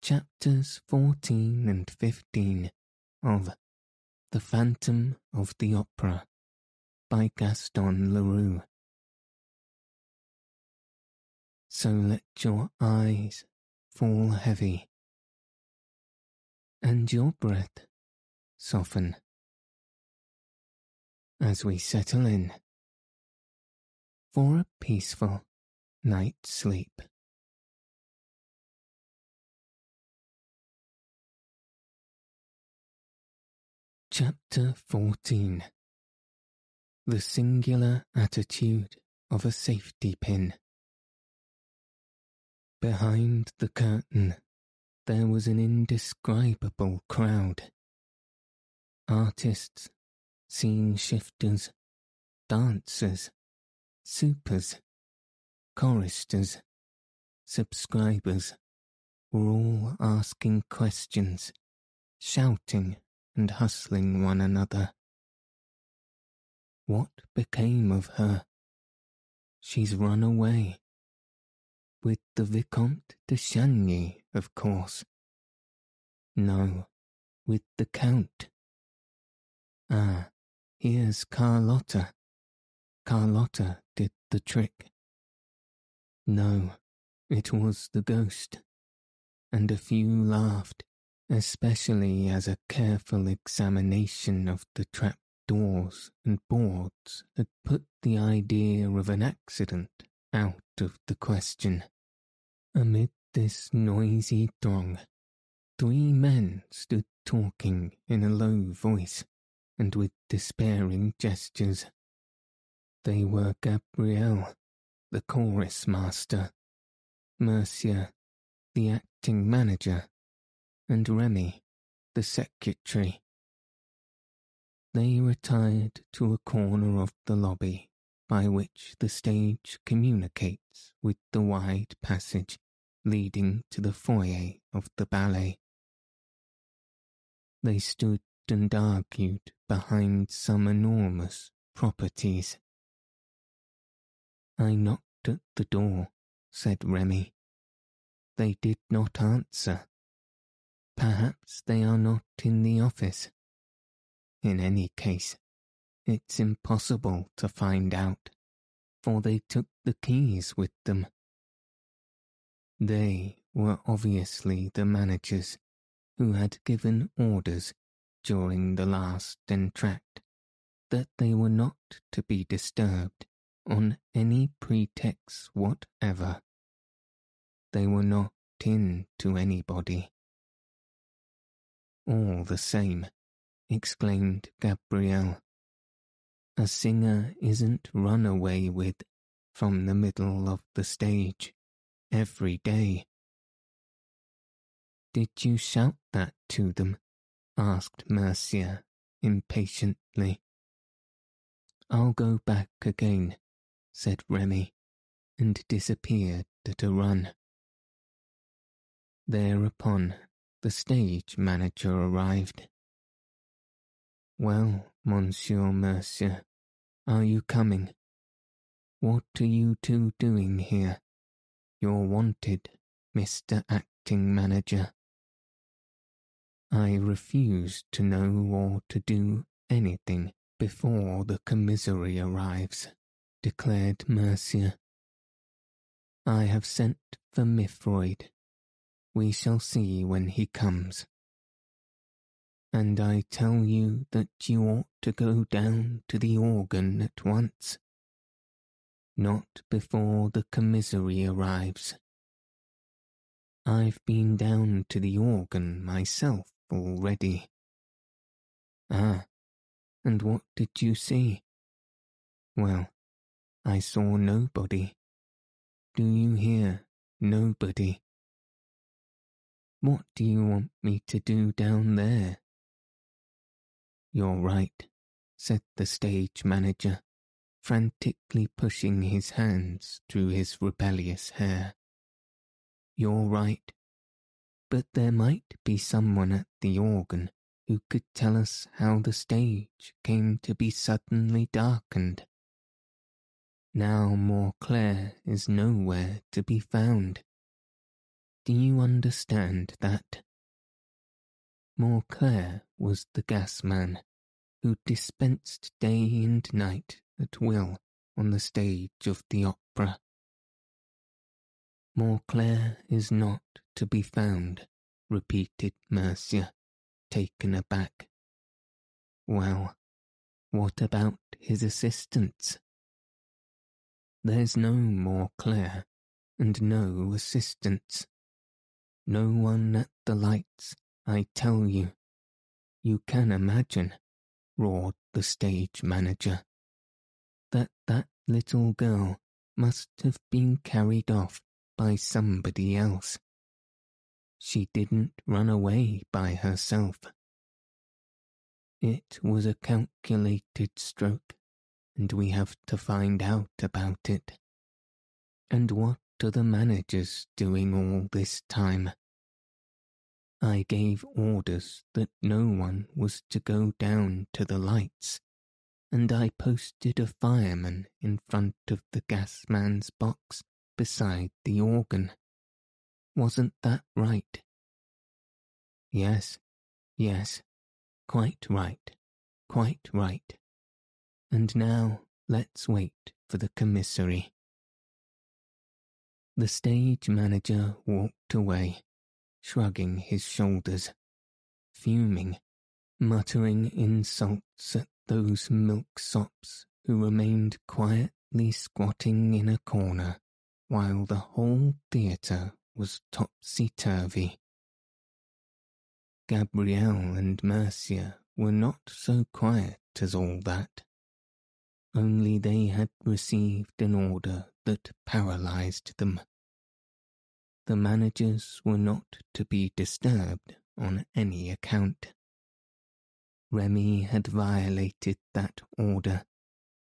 chapters 14 and 15 of The Phantom of the Opera by Gaston Leroux. So let your eyes fall heavy and your breath soften as we settle in for a peaceful night's sleep. Chapter 14 The Singular Attitude of a Safety Pin Behind the curtain there was an indescribable crowd. Artists, scene shifters, dancers, supers, choristers, subscribers were all asking questions, shouting and hustling one another. What became of her? She's run away. With the Vicomte de Chagny, of course. No, with the Count. Ah, here's Carlotta. Carlotta did the trick. No, it was the ghost. And a few laughed especially as a careful examination of the trap doors and boards had put the idea of an accident out of the question. Amid this noisy throng, three men stood talking in a low voice and with despairing gestures. They were Gabriel, the chorus master, Mercier, the acting manager, and Remy, the secretary. They retired to a corner of the lobby by which the stage communicates with the wide passage leading to the foyer of the ballet. They stood and argued behind some enormous properties. I knocked at the door, said Remy. They did not answer. Perhaps they are not in the office. In any case, it's impossible to find out, for they took the keys with them. They were obviously the managers who had given orders during the last entr'acte that they were not to be disturbed on any pretext whatever. They were not in to anybody. All the same, exclaimed Gabriel. A singer isn't run away with from the middle of the stage every day. Did you shout that to them? asked Mercier impatiently. I'll go back again, said Remy, and disappeared at a run. Thereupon the stage manager arrived. Well, Monsieur Mercier, are you coming? What are you two doing here? You're wanted, Mr. Acting Manager. I refuse to know or to do anything before the commissary arrives, declared Mercier. I have sent for Mifroid. We shall see when he comes. And I tell you that you ought to go down to the organ at once. Not before the commissary arrives. I've been down to the organ myself already. Ah, and what did you see? Well, I saw nobody. Do you hear nobody? What do you want me to do down there? You're right, said the stage manager, frantically pushing his hands through his rebellious hair. You're right. But there might be someone at the organ who could tell us how the stage came to be suddenly darkened. Now Mauclair is nowhere to be found. Do you understand that? Mauclair was the gas man who dispensed day and night at will on the stage of the opera. Mauclair is not to be found, repeated Mercier, taken aback. Well, what about his assistants? There's no Mauclair and no assistants. No one at the lights, I tell you. You can imagine, roared the stage manager, that that little girl must have been carried off by somebody else. She didn't run away by herself. It was a calculated stroke, and we have to find out about it. And what are the managers doing all this time? I gave orders that no one was to go down to the lights, and I posted a fireman in front of the gas man's box beside the organ. Wasn't that right? Yes, yes, quite right, quite right. And now let's wait for the commissary. The stage manager walked away, shrugging his shoulders, fuming, muttering insults at those milksops who remained quietly squatting in a corner while the whole theatre was topsy-turvy. Gabriel and Mercier were not so quiet as all that. Only they had received an order that paralyzed them. The managers were not to be disturbed on any account. Remy had violated that order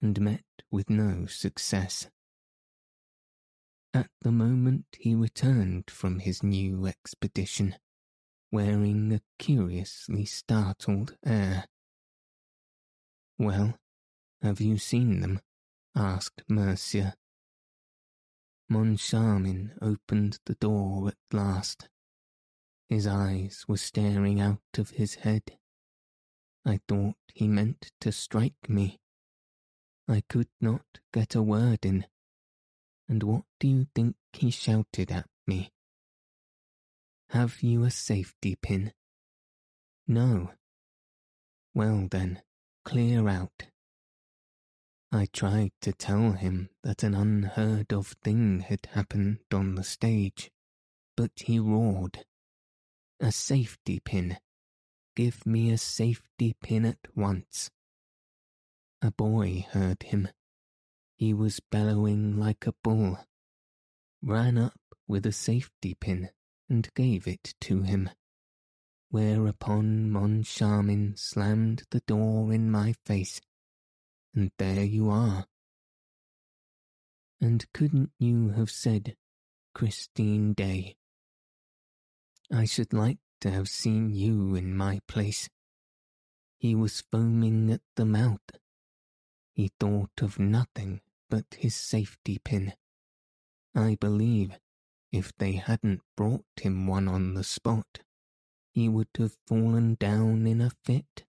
and met with no success. At the moment he returned from his new expedition, wearing a curiously startled air. Well, have you seen them? asked Mercier. Moncharmin opened the door at last. His eyes were staring out of his head. I thought he meant to strike me. I could not get a word in and what do you think he shouted at me? Have you a safety pin? No. Well then, clear out. I tried to tell him that an unheard of thing had happened on the stage, but he roared. A safety pin. Give me a safety pin at once. A boy heard him he was bellowing like a bull, ran up with a safety pin and gave it to him, whereupon Moncharmin slammed the door in my face, and there you are. And couldn't you have said Christine Daae? I should like to have seen you in my place. He was foaming at the mouth. He thought of nothing but his safety pin. I believe if they hadn't brought him one on the spot, he would have fallen down in a fit.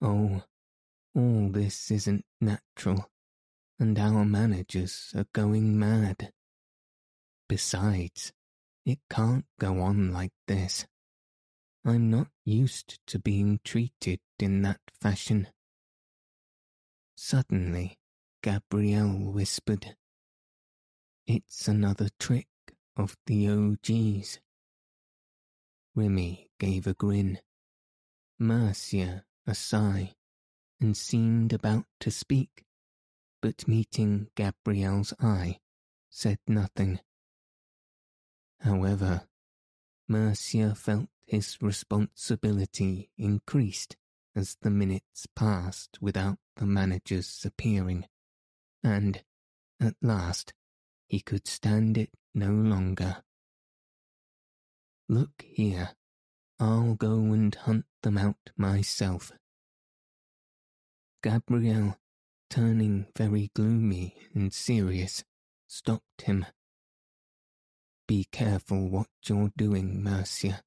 Oh, all this isn't natural, and our managers are going mad. besides, it can't go on like this. I'm not used to being treated in that fashion. Suddenly, Gabriel whispered, It's another trick of the OG's. Remy gave a grin, Mercier a sigh, and seemed about to speak, but meeting Gabriel's eye, said nothing. However, Mercier felt his responsibility increased as the minutes passed without the manager's appearing, and, at last, he could stand it no longer. Look here, I'll go and hunt them out myself. Gabriel, turning very gloomy and serious, stopped him. Be careful what you're doing, Mercier.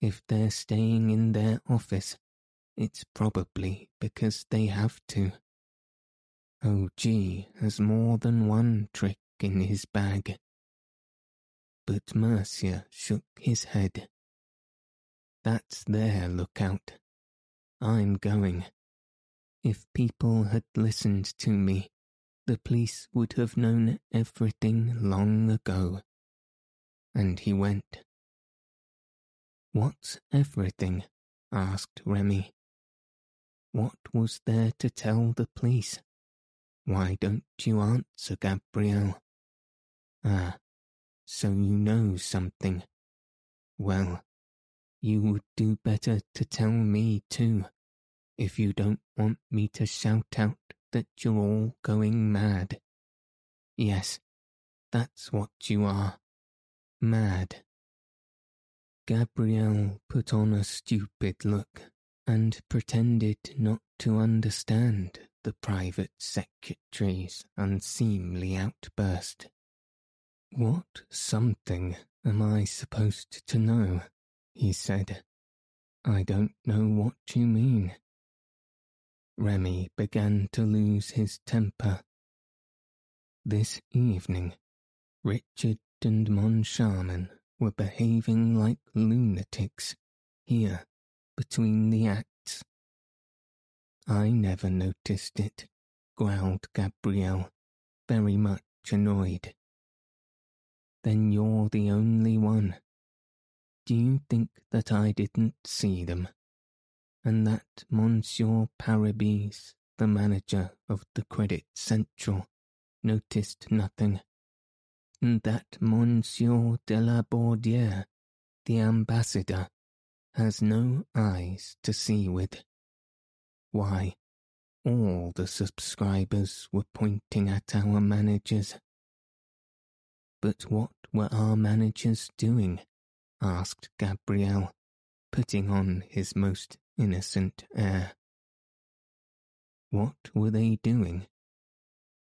If they're staying in their office, it's probably because they have to. Oh, OG has more than one trick in his bag. But Mercier shook his head. That's their lookout. I'm going. If people had listened to me, the police would have known everything long ago. And he went. What's everything? asked Remy. What was there to tell the police? Why don't you answer, Gabriel? Ah, so you know something. Well, you would do better to tell me too, if you don't want me to shout out that you're all going mad. Yes, that's what you are. Mad. Gabriel put on a stupid look and pretended not to understand the private secretary's unseemly outburst. What something am I supposed to know? he said. I don't know what you mean. Remy began to lose his temper. This evening, Richard and Moncharmin were behaving like lunatics here between the acts. I never noticed it, growled Gabriel, very much annoyed. Then you're the only one. Do you think that I didn't see them? And that Monsieur Parabis, the manager of the Credit Central, noticed nothing? And that Monsieur de la Bordière, the ambassador, has no eyes to see with. Why, all the subscribers were pointing at our managers. But what were our managers doing? asked Gabriel, putting on his most innocent air. What were they doing?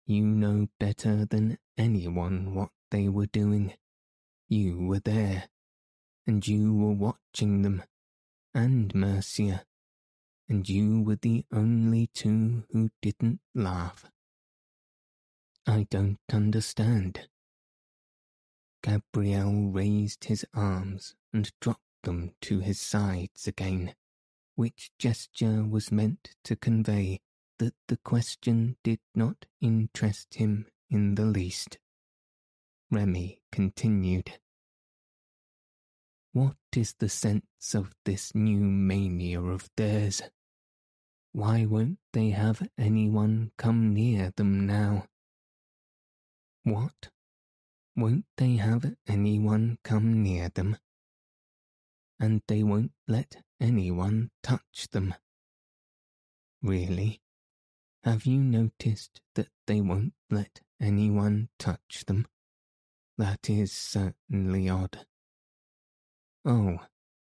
You know better than anyone what they were doing. You were there, and you were watching them and Mercier, and you were the only two who didn't laugh. I don't understand. Gabriel raised his arms and dropped them to his sides again, which gesture was meant to convey that the question did not interest him in the least. Remy continued. What is the sense of this new mania of theirs? Why won't they have anyone come near them now? What? Won't they have anyone come near them? And they won't let anyone touch them. Really? Have you noticed that they won't let anyone touch them? That is certainly odd. Oh,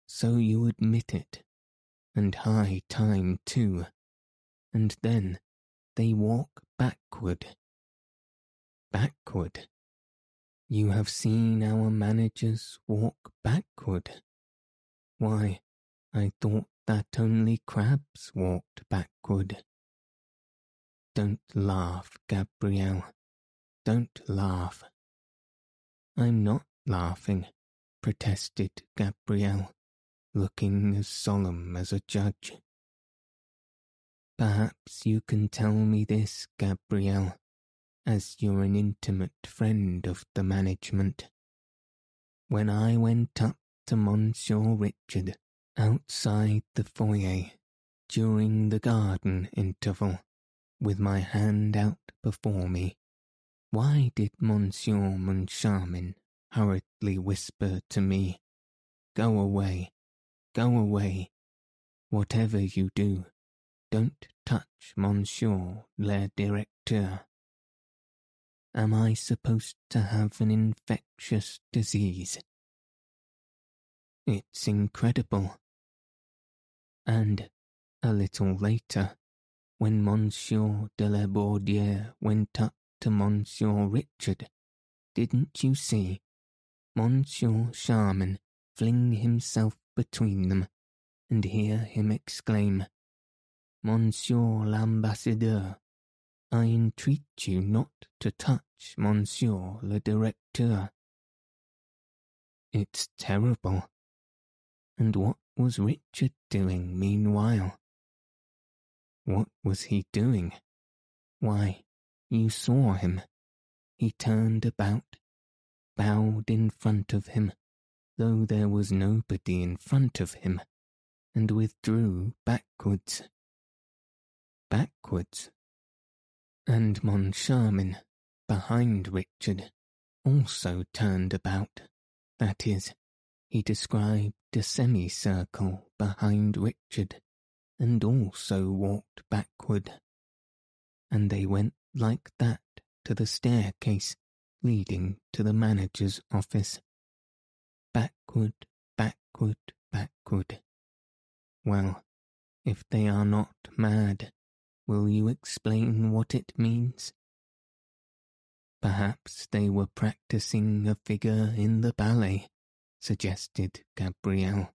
so you admit it. And high time, too. And then they walk backward. Backward. You have seen our managers walk backward. Why, I thought that only crabs walked backward. Don't laugh, Gabriel. Don't laugh. I'm not laughing, protested Gabriel, looking as solemn as a judge. Perhaps you can tell me this, Gabriel, as you're an intimate friend of the management. When I went up to Monsieur Richard outside the foyer during the garden interval, with my hand out before me, why did Monsieur Moncharmin hurriedly whisper to me, Go away, go away, whatever you do, don't touch Monsieur le Directeur. Am I supposed to have an infectious disease? It's incredible. And, a little later, when Monsieur de la Bordière went up to Monsieur Richard, didn't you see Monsieur Charmin fling himself between them and hear him exclaim, Monsieur l'Ambassadeur, I entreat you not to touch Monsieur le Directeur. It's terrible. And what was Richard doing meanwhile? What was he doing? Why, you saw him. He turned about, bowed in front of him, though there was nobody in front of him, and withdrew backwards. Backwards. And Moncharmin, behind Richard, also turned about. That is, he described a semicircle behind Richard, and also walked backward. And they went like that to the staircase leading to the manager's office. Backward, backward, backward. Well, if they are not mad, will you explain what it means? Perhaps they were practicing a figure in the ballet, suggested Gabriel,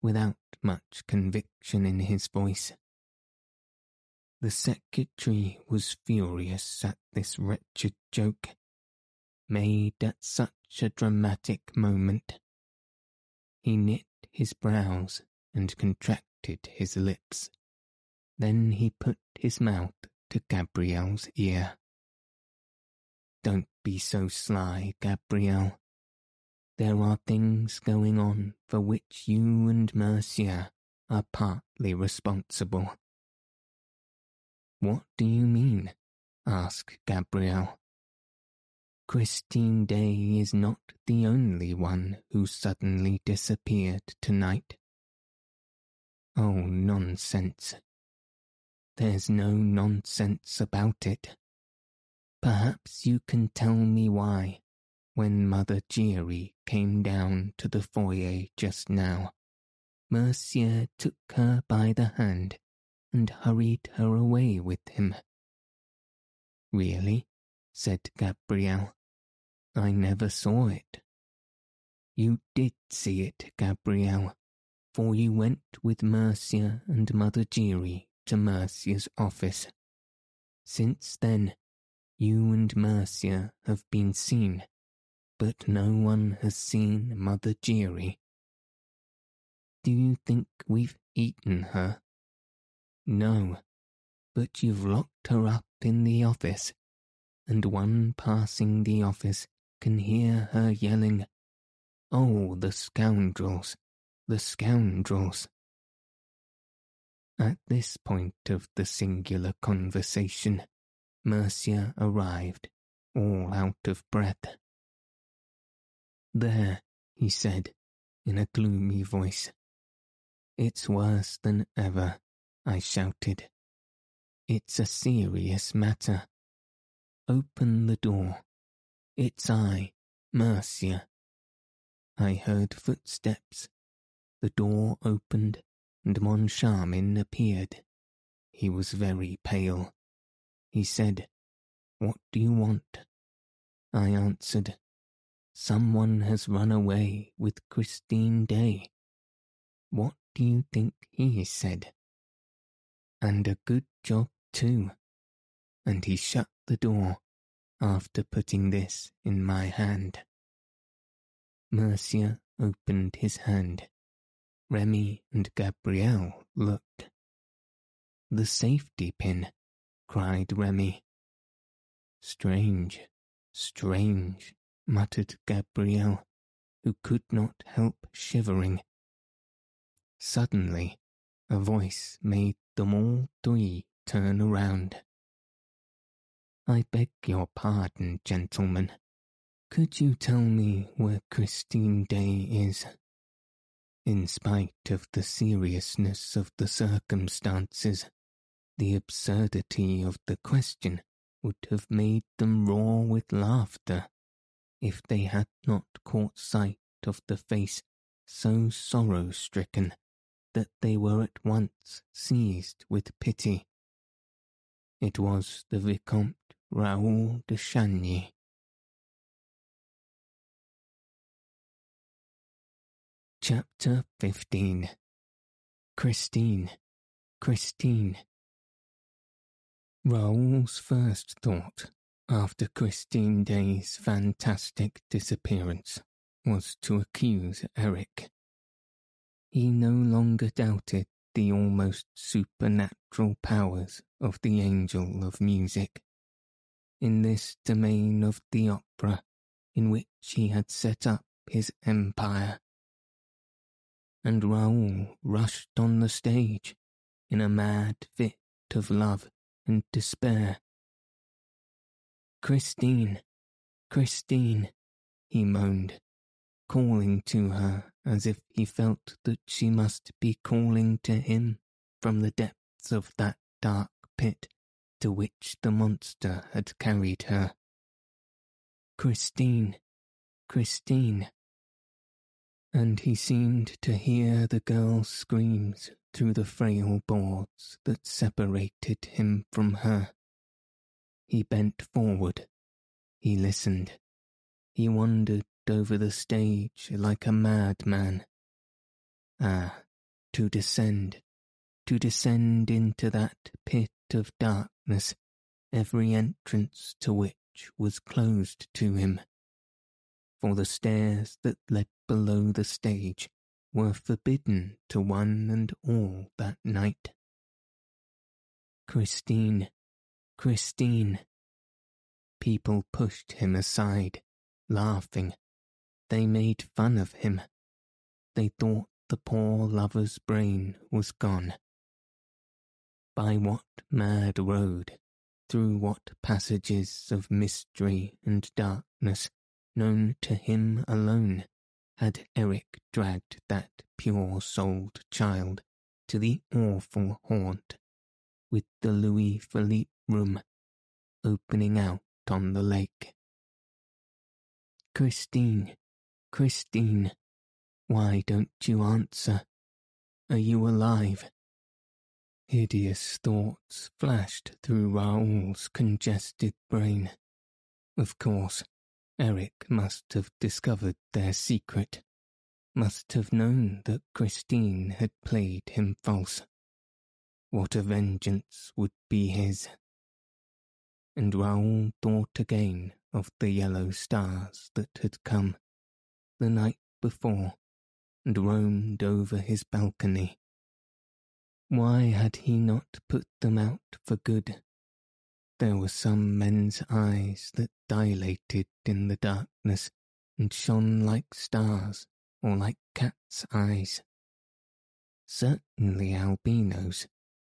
without much conviction in his voice. The secretary was furious at this wretched joke, made at such a dramatic moment. He knit his brows and contracted his lips. Then he put his mouth to Gabriel's ear. Don't be so sly, Gabriel. There are things going on for which you and Mercier are partly responsible. What do you mean? asked Gabriel. Christine Daae is not the only one who suddenly disappeared tonight. Oh, nonsense. There's no nonsense about it. Perhaps you can tell me why, when Mother Giry came down to the foyer just now, Mercier took her by the hand and hurried her away with him. Really? said Gabriel. I never saw it. You did see it, Gabriel, for you went with Mercier and Mother Giry to Mercier's office. Since then, you and Mercier have been seen, but no one has seen Mother Giry. Do you think we've eaten her? No, but you've locked her up in the office, and one passing the office can hear her yelling, Oh, the scoundrels, the scoundrels. At this point of the singular conversation, Mercier arrived, all out of breath. There, he said, in a gloomy voice. It's worse than ever. I shouted. It's a serious matter. Open the door. It's I, Mercier. I heard footsteps. The door opened, and Moncharmin appeared. He was very pale. He said, What do you want? I answered, Someone has run away with Christine Daae. What do you think he said? and a good job too. And he shut the door after putting this in my hand. Mercier opened his hand. Remy and Gabriel looked. The safety pin, cried Remy. Strange, strange, muttered Gabriel, who could not help shivering. Suddenly, a voice made them all three turn around. I beg your pardon, gentlemen. Could you tell me where Christine Daae is? In spite of the seriousness of the circumstances, the absurdity of the question would have made them roar with laughter if they had not caught sight of the face so sorrow stricken that they were at once seized with pity. It was the Vicomte Raoul de Chagny. Chapter 15 Christine, Christine. Raoul's first thought after Christine Daae's fantastic disappearance was to accuse Eric. He no longer doubted the almost supernatural powers of the angel of music. In this domain of the opera in which he had set up his empire, and Raoul rushed on the stage in a mad fit of love and despair. Christine, Christine, he moaned, calling to her as if he felt that she must be calling to him from the depths of that dark pit to which the monster had carried her. Christine, Christine and he seemed to hear the girl's screams through the frail boards that separated him from her. He bent forward. He listened. He wandered over the stage like a madman. Ah, to descend, to descend into that pit of darkness, every entrance to which was closed to him. For the stairs that led below the stage were forbidden to one and all that night. Christine, Christine. People pushed him aside, laughing. They made fun of him. They thought the poor lover's brain was gone. By what mad road, through what passages of mystery and darkness known to him alone, had Eric dragged that pure-souled child to the awful haunt, with the Louis Philippe room opening out on the lake. Christine, Christine, why don't you answer? Are you alive? Hideous thoughts flashed through Raoul's congested brain. Of course, Eric must have discovered their secret, must have known that Christine had played him false. What a vengeance would be his. And Raoul thought again of the yellow stars that had come the night before and roamed over his balcony. Why had he not put them out for good? There were some men's eyes that dilated in the darkness and shone like stars or like cats' eyes. Certainly albinos,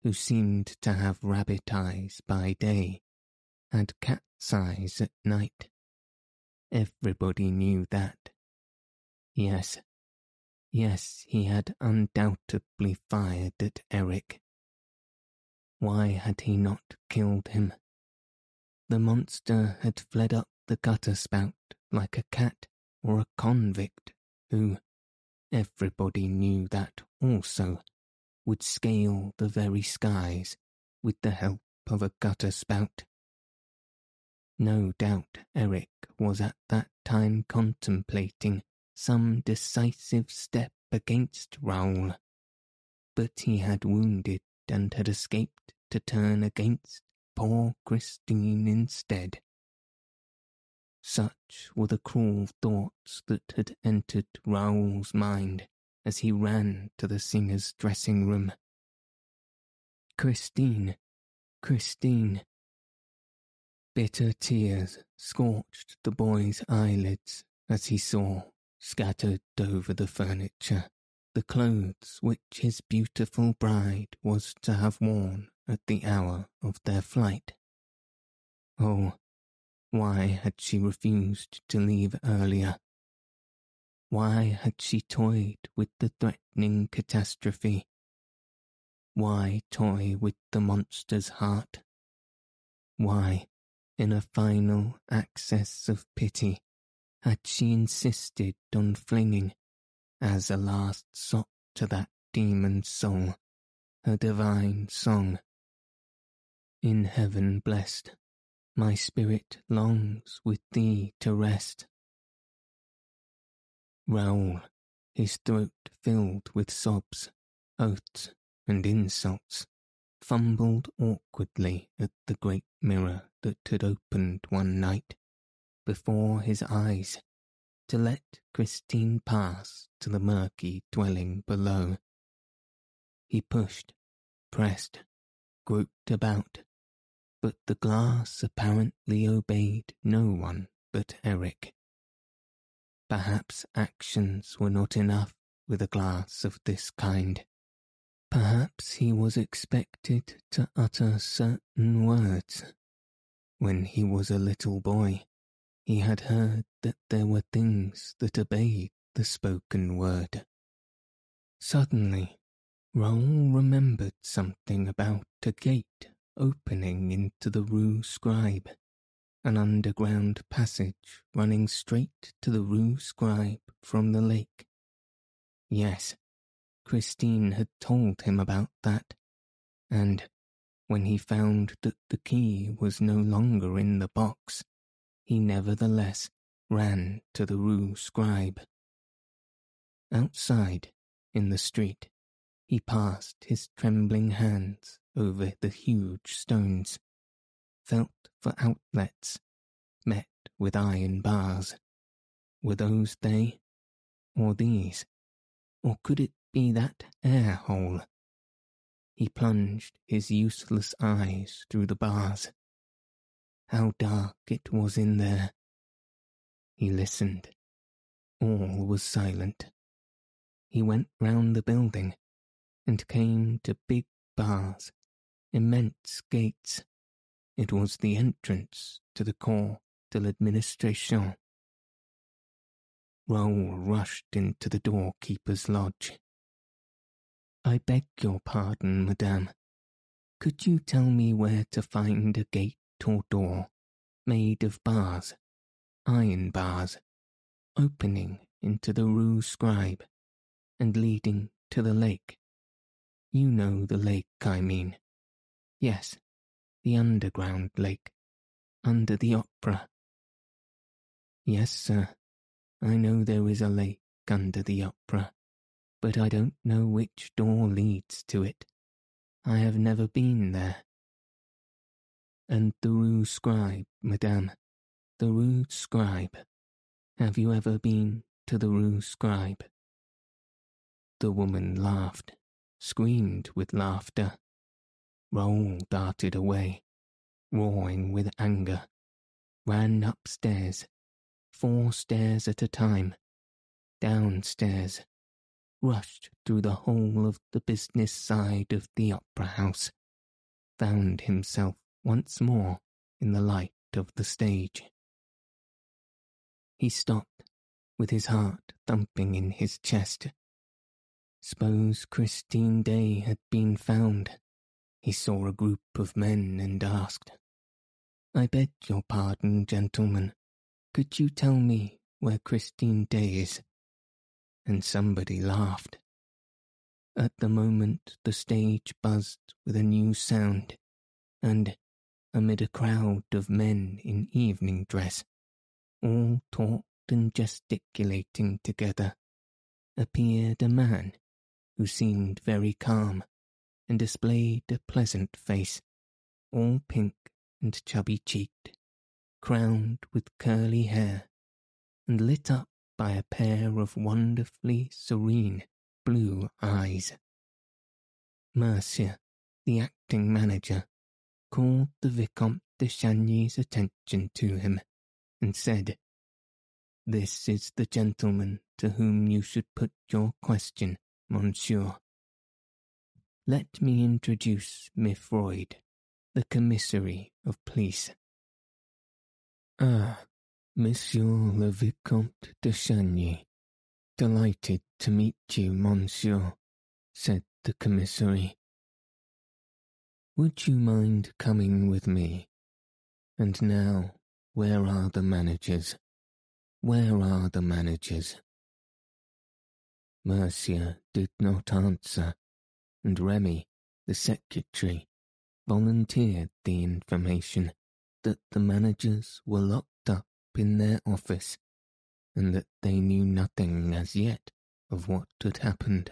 who seemed to have rabbit eyes by day, had cat's eyes at night. Everybody knew that. Yes, yes, he had undoubtedly fired at Eric. Why had he not killed him? The monster had fled up the gutter spout like a cat or a convict who, everybody knew that also, would scale the very skies with the help of a gutter spout. No doubt Eric was at that time contemplating some decisive step against Raoul, but he had wounded and had escaped to turn against poor Christine instead. Such were the cruel thoughts that had entered Raoul's mind as he ran to the singer's dressing room. Christine, Christine. Bitter tears scorched the boy's eyelids as he saw, scattered over the furniture, the clothes which his beautiful bride was to have worn at the hour of their flight. Oh, why had she refused to leave earlier? Why had she toyed with the threatening catastrophe? Why toy with the monster's heart? Why, in a final access of pity, had she insisted on flinging, as a last sop to that demon's soul, her divine song? In heaven blessed, my spirit longs with thee to rest. Raoul, his throat filled with sobs, oaths, and insults, fumbled awkwardly at the great mirror that had opened one night before his eyes to let Christine pass to the murky dwelling below. He pushed, pressed, groped about, but the glass apparently obeyed no one but Eric. Perhaps actions were not enough with a glass of this kind. Perhaps he was expected to utter certain words. When he was a little boy, he had heard that there were things that obeyed the spoken word. Suddenly, Raoul remembered something about a gate opening into the Rue Scribe, an underground passage running straight to the Rue Scribe from the lake. Yes, Christine had told him about that, and when he found that the key was no longer in the box, he nevertheless ran to the Rue Scribe. Outside, in the street, he passed his trembling hands over the huge stones, felt for outlets, met with iron bars. Were those they, or these, or could it be that air hole. He plunged his useless eyes through the bars. How dark it was in there. He listened. All was silent. He went round the building and came to big bars, immense gates. It was the entrance to the Corps de l'Administration. Raoul rushed into the doorkeeper's lodge. I beg your pardon, madame. Could you tell me where to find a gate or door made of bars, iron bars, opening into the Rue Scribe and leading to the lake? You know the lake I mean. Yes, the underground lake, under the opera. Yes, sir, I know there is a lake under the opera but I don't know which door leads to it. I have never been there. And the Rue Scribe, madame, the Rue Scribe. Have you ever been to the Rue Scribe? The woman laughed, screamed with laughter. Raoul darted away, roaring with anger, ran upstairs, four stairs at a time, downstairs, rushed through the whole of the business side of the opera house, found himself once more in the light of the stage. He stopped, with his heart thumping in his chest. Suppose Christine Daae had been found. He saw a group of men and asked, I beg your pardon, gentlemen. Could you tell me where Christine Daae is? And somebody laughed. At the moment, the stage buzzed with a new sound, and, amid a crowd of men in evening dress, all talked and gesticulating together, appeared a man who seemed very calm and displayed a pleasant face, all pink and chubby cheeked. crowned with curly hair, and lit up by a pair of wonderfully serene blue eyes. Mercier, the acting manager, called the Vicomte de Chagny's attention to him and said, This is the gentleman to whom you should put your question, monsieur. Let me introduce Mifroid, the commissary of police. Ah, Monsieur le Vicomte de Chagny, delighted to meet you, monsieur, said the commissary. Would you mind coming with me? And now, where are the managers? Where are the managers? Mercier did not answer, and Remy, the secretary, volunteered the information that the managers were locked in their office and that they knew nothing as yet of what had happened.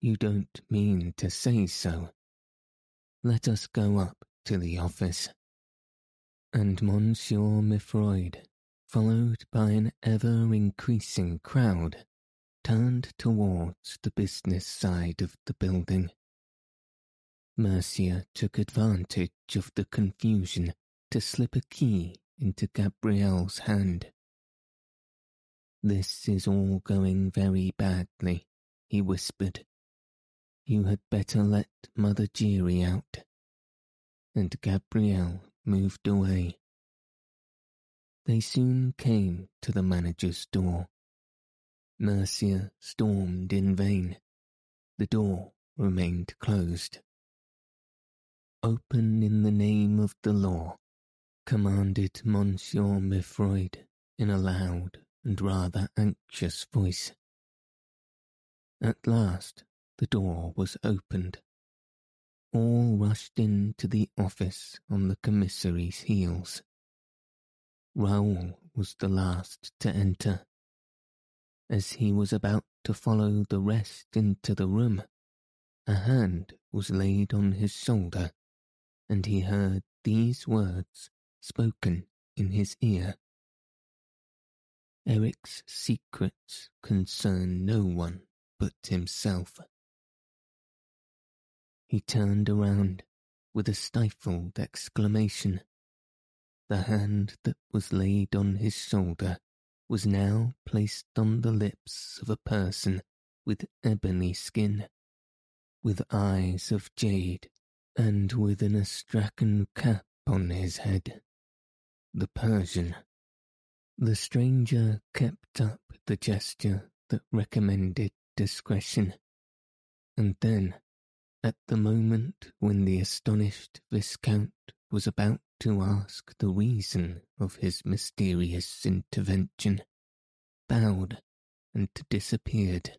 You don't mean to say so. Let us go up to the office. And Monsieur Mifroid, followed by an ever increasing crowd, turned towards the business side of the building. Mercier took advantage of the confusion to slip a key into Gabriel's hand. This is all going very badly, he whispered. You had better let Mother Giry out. And Gabrielle moved away. They soon came to the manager's door. Mercier stormed in vain. The door remained closed. Open in the name of the law, commanded Monsieur Mifroid in a loud and rather anxious voice. At last the door was opened. All rushed into the office on the commissary's heels. Raoul was the last to enter. As he was about to follow the rest into the room, a hand was laid on his shoulder, and he heard these words spoken in his ear. Erik's secrets concern no one but himself. He turned around with a stifled exclamation. The hand that was laid on his shoulder was now placed on the lips of a person with ebony skin, with eyes of jade, and with an astrakhan cap on his head. The Persian. The stranger kept up the gesture that recommended discretion, and then at the moment when the astonished Viscount was about to ask the reason of his mysterious intervention, bowed and disappeared.